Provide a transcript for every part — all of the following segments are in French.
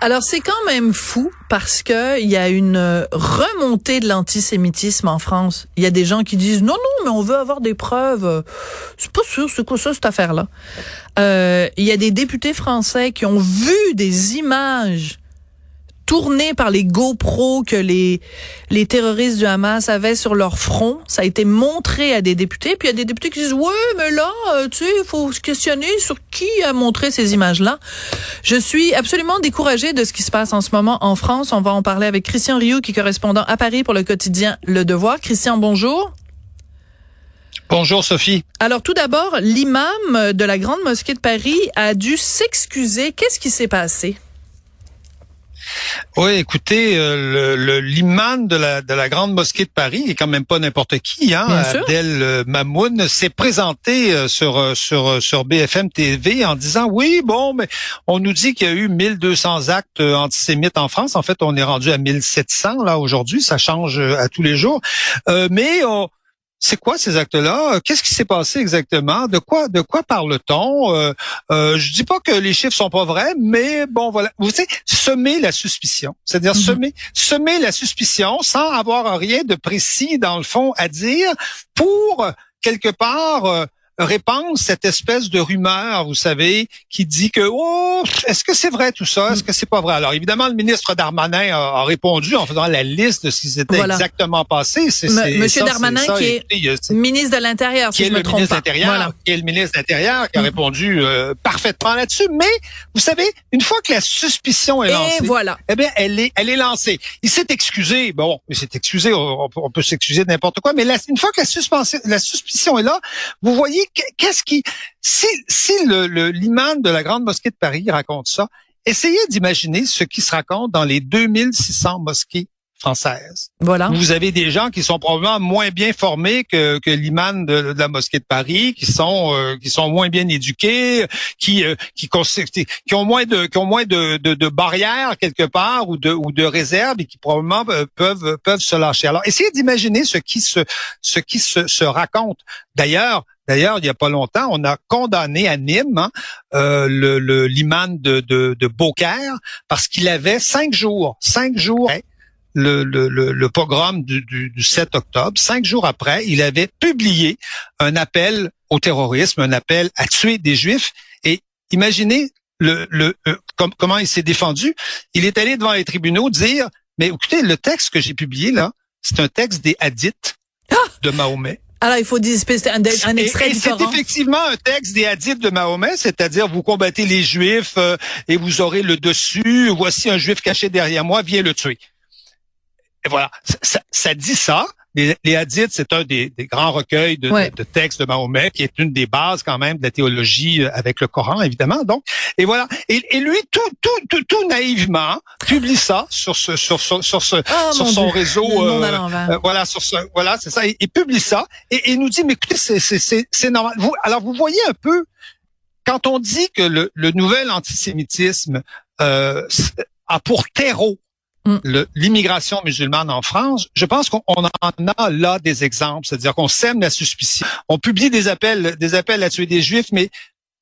Alors c'est quand même fou parce que il y a une remontée de l'antisémitisme en France. Il y a des gens qui disent non non mais on veut avoir des preuves. C'est pas sûr c'est quoi ça cette affaire là. Euh, il y a des députés français qui ont vu des images tourné par les GoPro que les les terroristes du Hamas avaient sur leur front. Ça a été montré à des députés. Puis il y a des députés qui disent ouais, mais là, euh, tu sais, il faut se questionner sur qui a montré ces images-là. Je suis absolument découragée de ce qui se passe en ce moment en France. On va en parler avec Christian Rioux, qui est correspondant à Paris pour le quotidien Le Devoir. Christian, bonjour. Bonjour Sophie. Alors tout d'abord, l'imam de la Grande Mosquée de Paris a dû s'excuser. Qu'est-ce qui s'est passé? Oui, écoutez, euh, le l'imam de la, de la grande mosquée de Paris est quand même pas n'importe qui, hein. Abdel euh, Mamoun s'est présenté euh, sur sur sur BFM TV en disant oui, bon, mais on nous dit qu'il y a eu 1200 actes antisémites en France. En fait, on est rendu à 1700 là aujourd'hui. Ça change à tous les jours, mais on c'est quoi ces actes-là? Qu'est-ce qui s'est passé exactement? De quoi de quoi parle-t-on? Euh, euh, Je dis pas que les chiffres sont pas vrais, mais bon voilà. Vous savez, semer la suspicion, c'est-à-dire mhm. semer semer la suspicion sans avoir rien de précis dans le fond à dire pour quelque part euh, répandre cette espèce de rumeur, vous savez, qui dit que oh, est-ce que c'est vrai tout ça, est-ce que c'est pas vrai? Alors évidemment, le ministre Darmanin a, répondu en faisant la liste de ce qui s'était exactement passé. C'est, Monsieur Darmanin qui est ministre de l'Intérieur, si qui est le ministre de qui est le ministre de l'Intérieur, qui a mm. répondu euh, parfaitement là-dessus. Mais vous savez, une fois que la suspicion est lancée, voilà. eh bien, elle est, elle est lancée. Il s'est excusé. Bon, il s'est excusé. On, peut s'excuser de n'importe quoi, mais une fois que la, la suspicion est là, vous voyez qu'est-ce qui, si, si le, l'imam de la grande mosquée de Paris raconte ça, essayez d'imaginer ce qui se raconte dans les 2600 mosquées françaises. Voilà. Vous avez des gens qui sont probablement moins bien formés que, que l'imam de, la mosquée de Paris, qui sont euh, qui sont moins bien éduqués, qui euh, qui, qui ont moins de qui ont moins de, de, de, barrières quelque part ou de ou de réserves et qui probablement euh, peuvent peuvent se lâcher. Alors essayez d'imaginer ce qui se ce qui se, se raconte. D'ailleurs, D'ailleurs, il n'y a pas longtemps, on a condamné à Nîmes hein, euh, le l'imam de, de, de Beaucaire parce qu'il avait cinq jours, cinq jours le, le, le, pogrom du, du, 7 octobre, cinq jours après, il avait publié un appel au terrorisme, un appel à tuer des Juifs. Et imaginez le, le euh, comment il s'est défendu. Il est allé devant les tribunaux dire, mais écoutez, le texte que j'ai publié là, c'est un texte des hadiths ah! de Mahomet. Alors, il faut dire un, un extrait et, C'est effectivement un texte des hadiths de Mahomet, c'est-à-dire vous combattez les Juifs euh, et vous aurez le dessus. Voici un Juif caché derrière moi, viens le tuer. Et voilà, ça, ça dit ça. Les, les hadiths, c'est un des, des, grands recueils de, de, textes de Mahomet, qui est une des bases quand même de la théologie euh, avec le Coran, évidemment. Donc, et voilà. Et, et lui, tout, tout, tout, tout naïvement, publie ça sur ce, sur, sur, sur, ce, oh, sur son réseau. Euh, euh, voilà, sur ce, voilà, c'est ça. Il, publie ça et, et nous dit, mais écoutez, c'est, c'est, c'est normal. Vous, alors, vous voyez un peu quand on dit que le, le nouvel antisémitisme euh, a pour terreau Mm. l'immigration musulmane en France, je pense qu'on en a là des exemples, c'est-à-dire qu'on sème la suspicion, on publie des appels, des appels à tuer des juifs, mais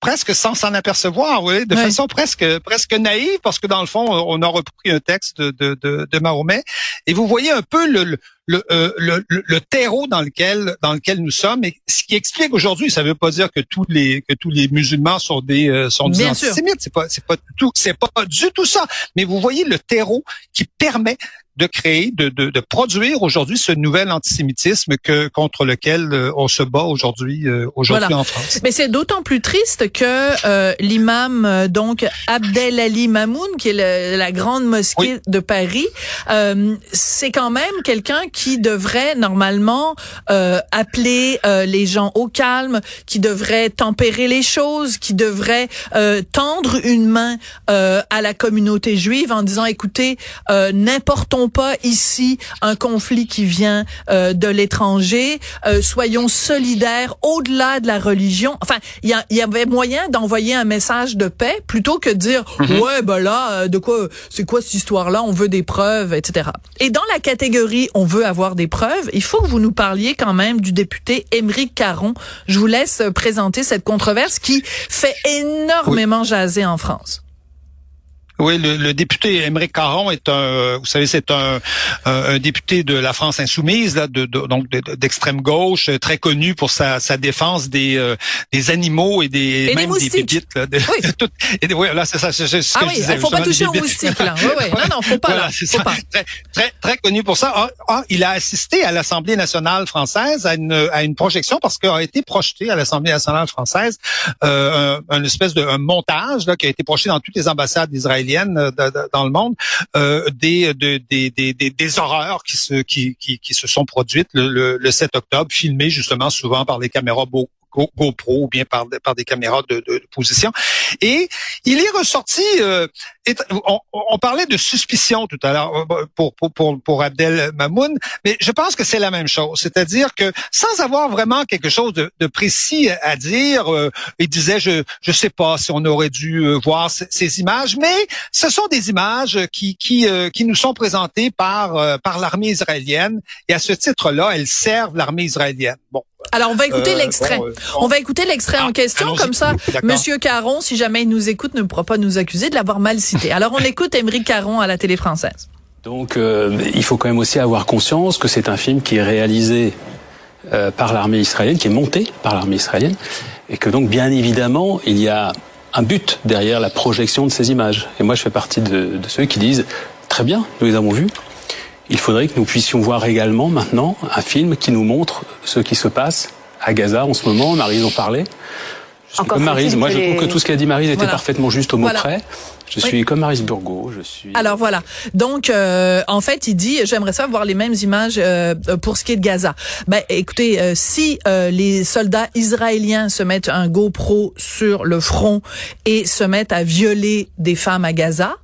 presque sans s'en apercevoir, oui, de façon presque presque naïve, parce que dans le fond, on a repris un texte de, de, de, Mahomet, et vous voyez un peu le, le, euh, le, le, terreau dans lequel dans lequel nous sommes, et ce qui explique aujourd'hui, ça ne veut pas dire que tous les que tous les musulmans sont des euh, sont des antisémites, c'est pas c'est pas tout c'est pas du tout ça, mais vous voyez le terreau qui permet de créer, de, de, de produire aujourd'hui ce nouvel antisémitisme que contre lequel euh, on se bat aujourd'hui euh, aujourd'hui en France. Mais c'est d'autant plus triste que euh, l'imam donc Abdel Ali Mamoun, qui est la grande mosquée de Paris, c'est quand même quelqu'un qui devrait normalement appeler les gens au calme, qui devrait tempérer les choses, qui devrait tendre une main à la communauté juive en disant écoutez, n'importe Pas ici un conflit qui vient euh, de l'étranger. Euh, soyons solidaires au-delà de la religion. Enfin, il y, y, avait moyen d'envoyer un message de paix plutôt que de dire mm-hmm. ouais ben là de quoi c'est quoi cette histoire-là? On veut des preuves, etc. Et dans la catégorie on veut avoir des preuves, il faut que vous nous parliez quand même du député Émeric Caron. Je vous laisse présenter cette controverse qui fait énormément jaser en France. Oui, le, le député Émeric Caron est un, vous savez, c'est un, un, député de la France insoumise, là, de, de donc d'extrême gauche, très connu pour sa, sa défense des, euh, des animaux et des et même des, bébites. Là, de, oui. tout, et, oui, là, c'est ça, c'est ce ah oui, je disais. faut pas toucher aux moustiques, là. Oui, oui. Non, non, faut pas. Voilà, là. Faut pas. Très, très, très, connu pour ça. Ah, ah, il a assisté à l'Assemblée nationale française à une, à une projection parce qu'il a été projeté à l'Assemblée nationale française euh, un, un, espèce de un montage là, qui a été projeté dans toutes les ambassades israéliennes euh, dans le monde, euh, des, des, des, des, des horreurs qui se, qui, qui, qui se sont produites le, le, 7 octobre, filmées justement souvent par les caméras GoPro ou bien par, par des caméras de, de, position. Et il est ressorti, euh, on, on, parlait de suspicion tout à l'heure euh, pour, pour, pour, pour Abdel Mamoun, mais je pense que c'est la même chose. C'est-à-dire que sans avoir vraiment quelque chose de, de précis à dire, euh, il disait, je je sais pas si on aurait dû euh, voir ces images, mais ce sont des images qui, qui, qui nous sont présentées par, par l'armée israélienne. Et à ce titre-là, elles servent l'armée israélienne. Bon, alors, on va écouter euh, l'extrait. Euh, on va écouter l'extrait en ah, question, comme ça, Monsieur Caron, si jamais il nous écoute, ne pourra pas nous accuser de l'avoir mal cité. Alors, on écoute Émeric Caron à la télé française. Donc, euh, il faut quand même aussi avoir conscience que c'est un film qui est réalisé par l'armée israélienne, qui est monté par l'armée israélienne, et que donc, bien évidemment, il y a un but derrière la projection de ces images. Et moi, je fais partie de, de ceux qui disent, très bien, nous les avons vus, il faudrait que nous puissions voir également maintenant un film qui nous montre ce qui se passe à Gaza en ce moment. Marise en parlait. Je suis comme Marise. Moi, je trouve que tout ce qu'a dit Marise était parfaitement juste au mot près. Je suis comme Maris Burgo. Je suis. Alors voilà. Donc euh, en fait, il dit j'aimerais ça voir les mêmes images euh, pour ce qui est de Gaza. Ben écoutez, euh, si les soldats israéliens se mettent un GoPro sur le front et se mettent à violer des femmes à Gaza,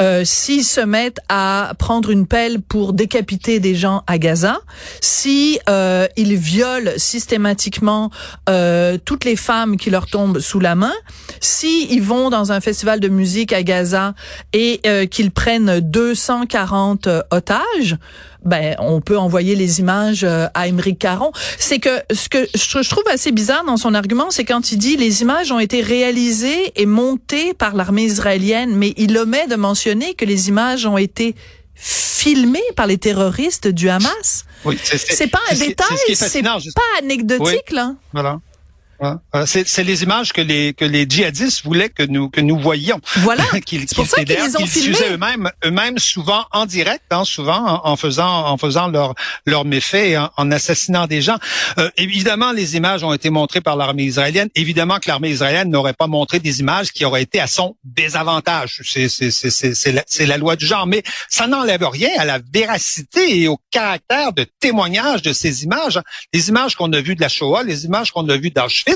euh, s'ils se mettent à prendre une pelle pour décapiter des gens à Gaza, si euh, ils violent systématiquement euh, toutes les femmes qui leur tombent sous la main, si ils vont dans un festival de musique à Gaza et euh, qu'ils prennent 240 euh, otages, ben on peut envoyer les images euh, à Émeric Caron. C'est que ce que je trouve assez bizarre dans son argument, c'est quand il dit les images ont été réalisées et montées par l'armée israélienne, mais il omet de mentionner que les images ont été filmées par les terroristes du Hamas. Oui, c'est pas un détail, c'est pas anecdotique là. Voilà. C'est les images que les que les djihadistes voulaient que nous que nous voyions. Voilà. c'est pour ça qu'ils les ont filmés. eux-mêmes eux-mêmes souvent en direct, hein, souvent en, faisant en faisant leur leur méfait, en, en assassinant des gens. Euh, évidemment, les images ont été montrées par l'armée israélienne. Évidemment que l'armée israélienne n'aurait pas montré des images qui auraient été à son désavantage. C'est c'est c'est c'est la, la loi du genre, mais ça n'enlève rien à la véracité et au caractère de témoignage de ces images. Les images qu'on a vues de la Shoah, les images qu'on a vues d'Auschwitz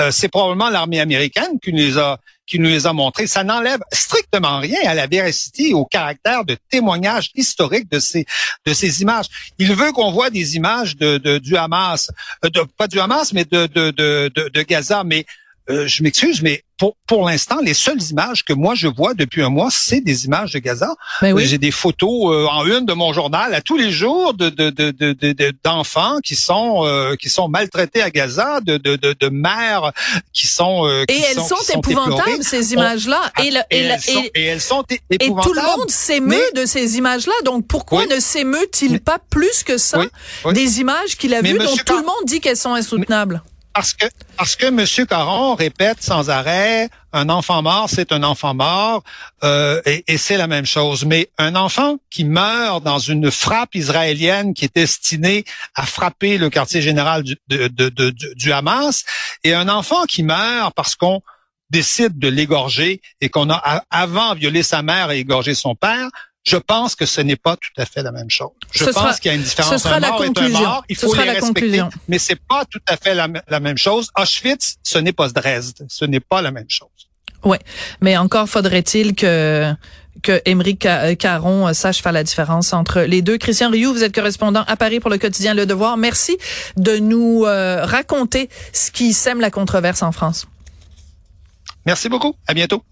euh, c'est probablement l'armée américaine qui nous les a qui nous les a montrés. Ça n'enlève strictement rien à la véracité et au caractère de témoignage historique de ces de ces images. Il veut qu'on voit des images de, du Hamas, euh, de, pas du Hamas, mais de de de, de Gaza. Mais euh, je m'excuse, mais pour, pour l'instant, les seules images que moi je vois depuis un mois, c'est des images de Gaza. Ben J'ai des photos euh, en une de mon journal à tous les jours de, de, de, d'enfants qui sont euh, qui sont maltraités à Gaza, de, de, de, mères qui sont et elles sont, épouvantables ces images-là. et, et, elles sont, épouvantables. Et tout le monde s'émeut de ces images-là. Donc pourquoi ne s'émeut-il pas plus que ça des images qu'il a vues dont tout le monde dit qu'elles sont insoutenables? Parce que parce que M. Caron répète sans arrêt un enfant mort, c'est un enfant mort, euh, et, et c'est la même chose. Mais un enfant qui meurt dans une frappe israélienne qui est destinée à frapper le quartier général du, du Hamas, et un enfant qui meurt parce qu'on décide de l'égorger et qu'on a avant violé sa mère et égorgé son père, je pense que ce n'est pas tout à fait la même chose. Je pense qu'il y a une différence. Ce sera la conclusion. il faut les respecter, mais c'est pas tout à fait la, même chose. Auschwitz, ce n'est pas Dresde, ce n'est pas la même chose. Oui, mais encore faudrait-il que que Émeric Caron sache faire la différence entre les deux. Christian Rioux, vous êtes correspondant à Paris pour le quotidien Le Devoir. Merci de nous raconter ce qui sème la controverse en France. Merci beaucoup. À bientôt.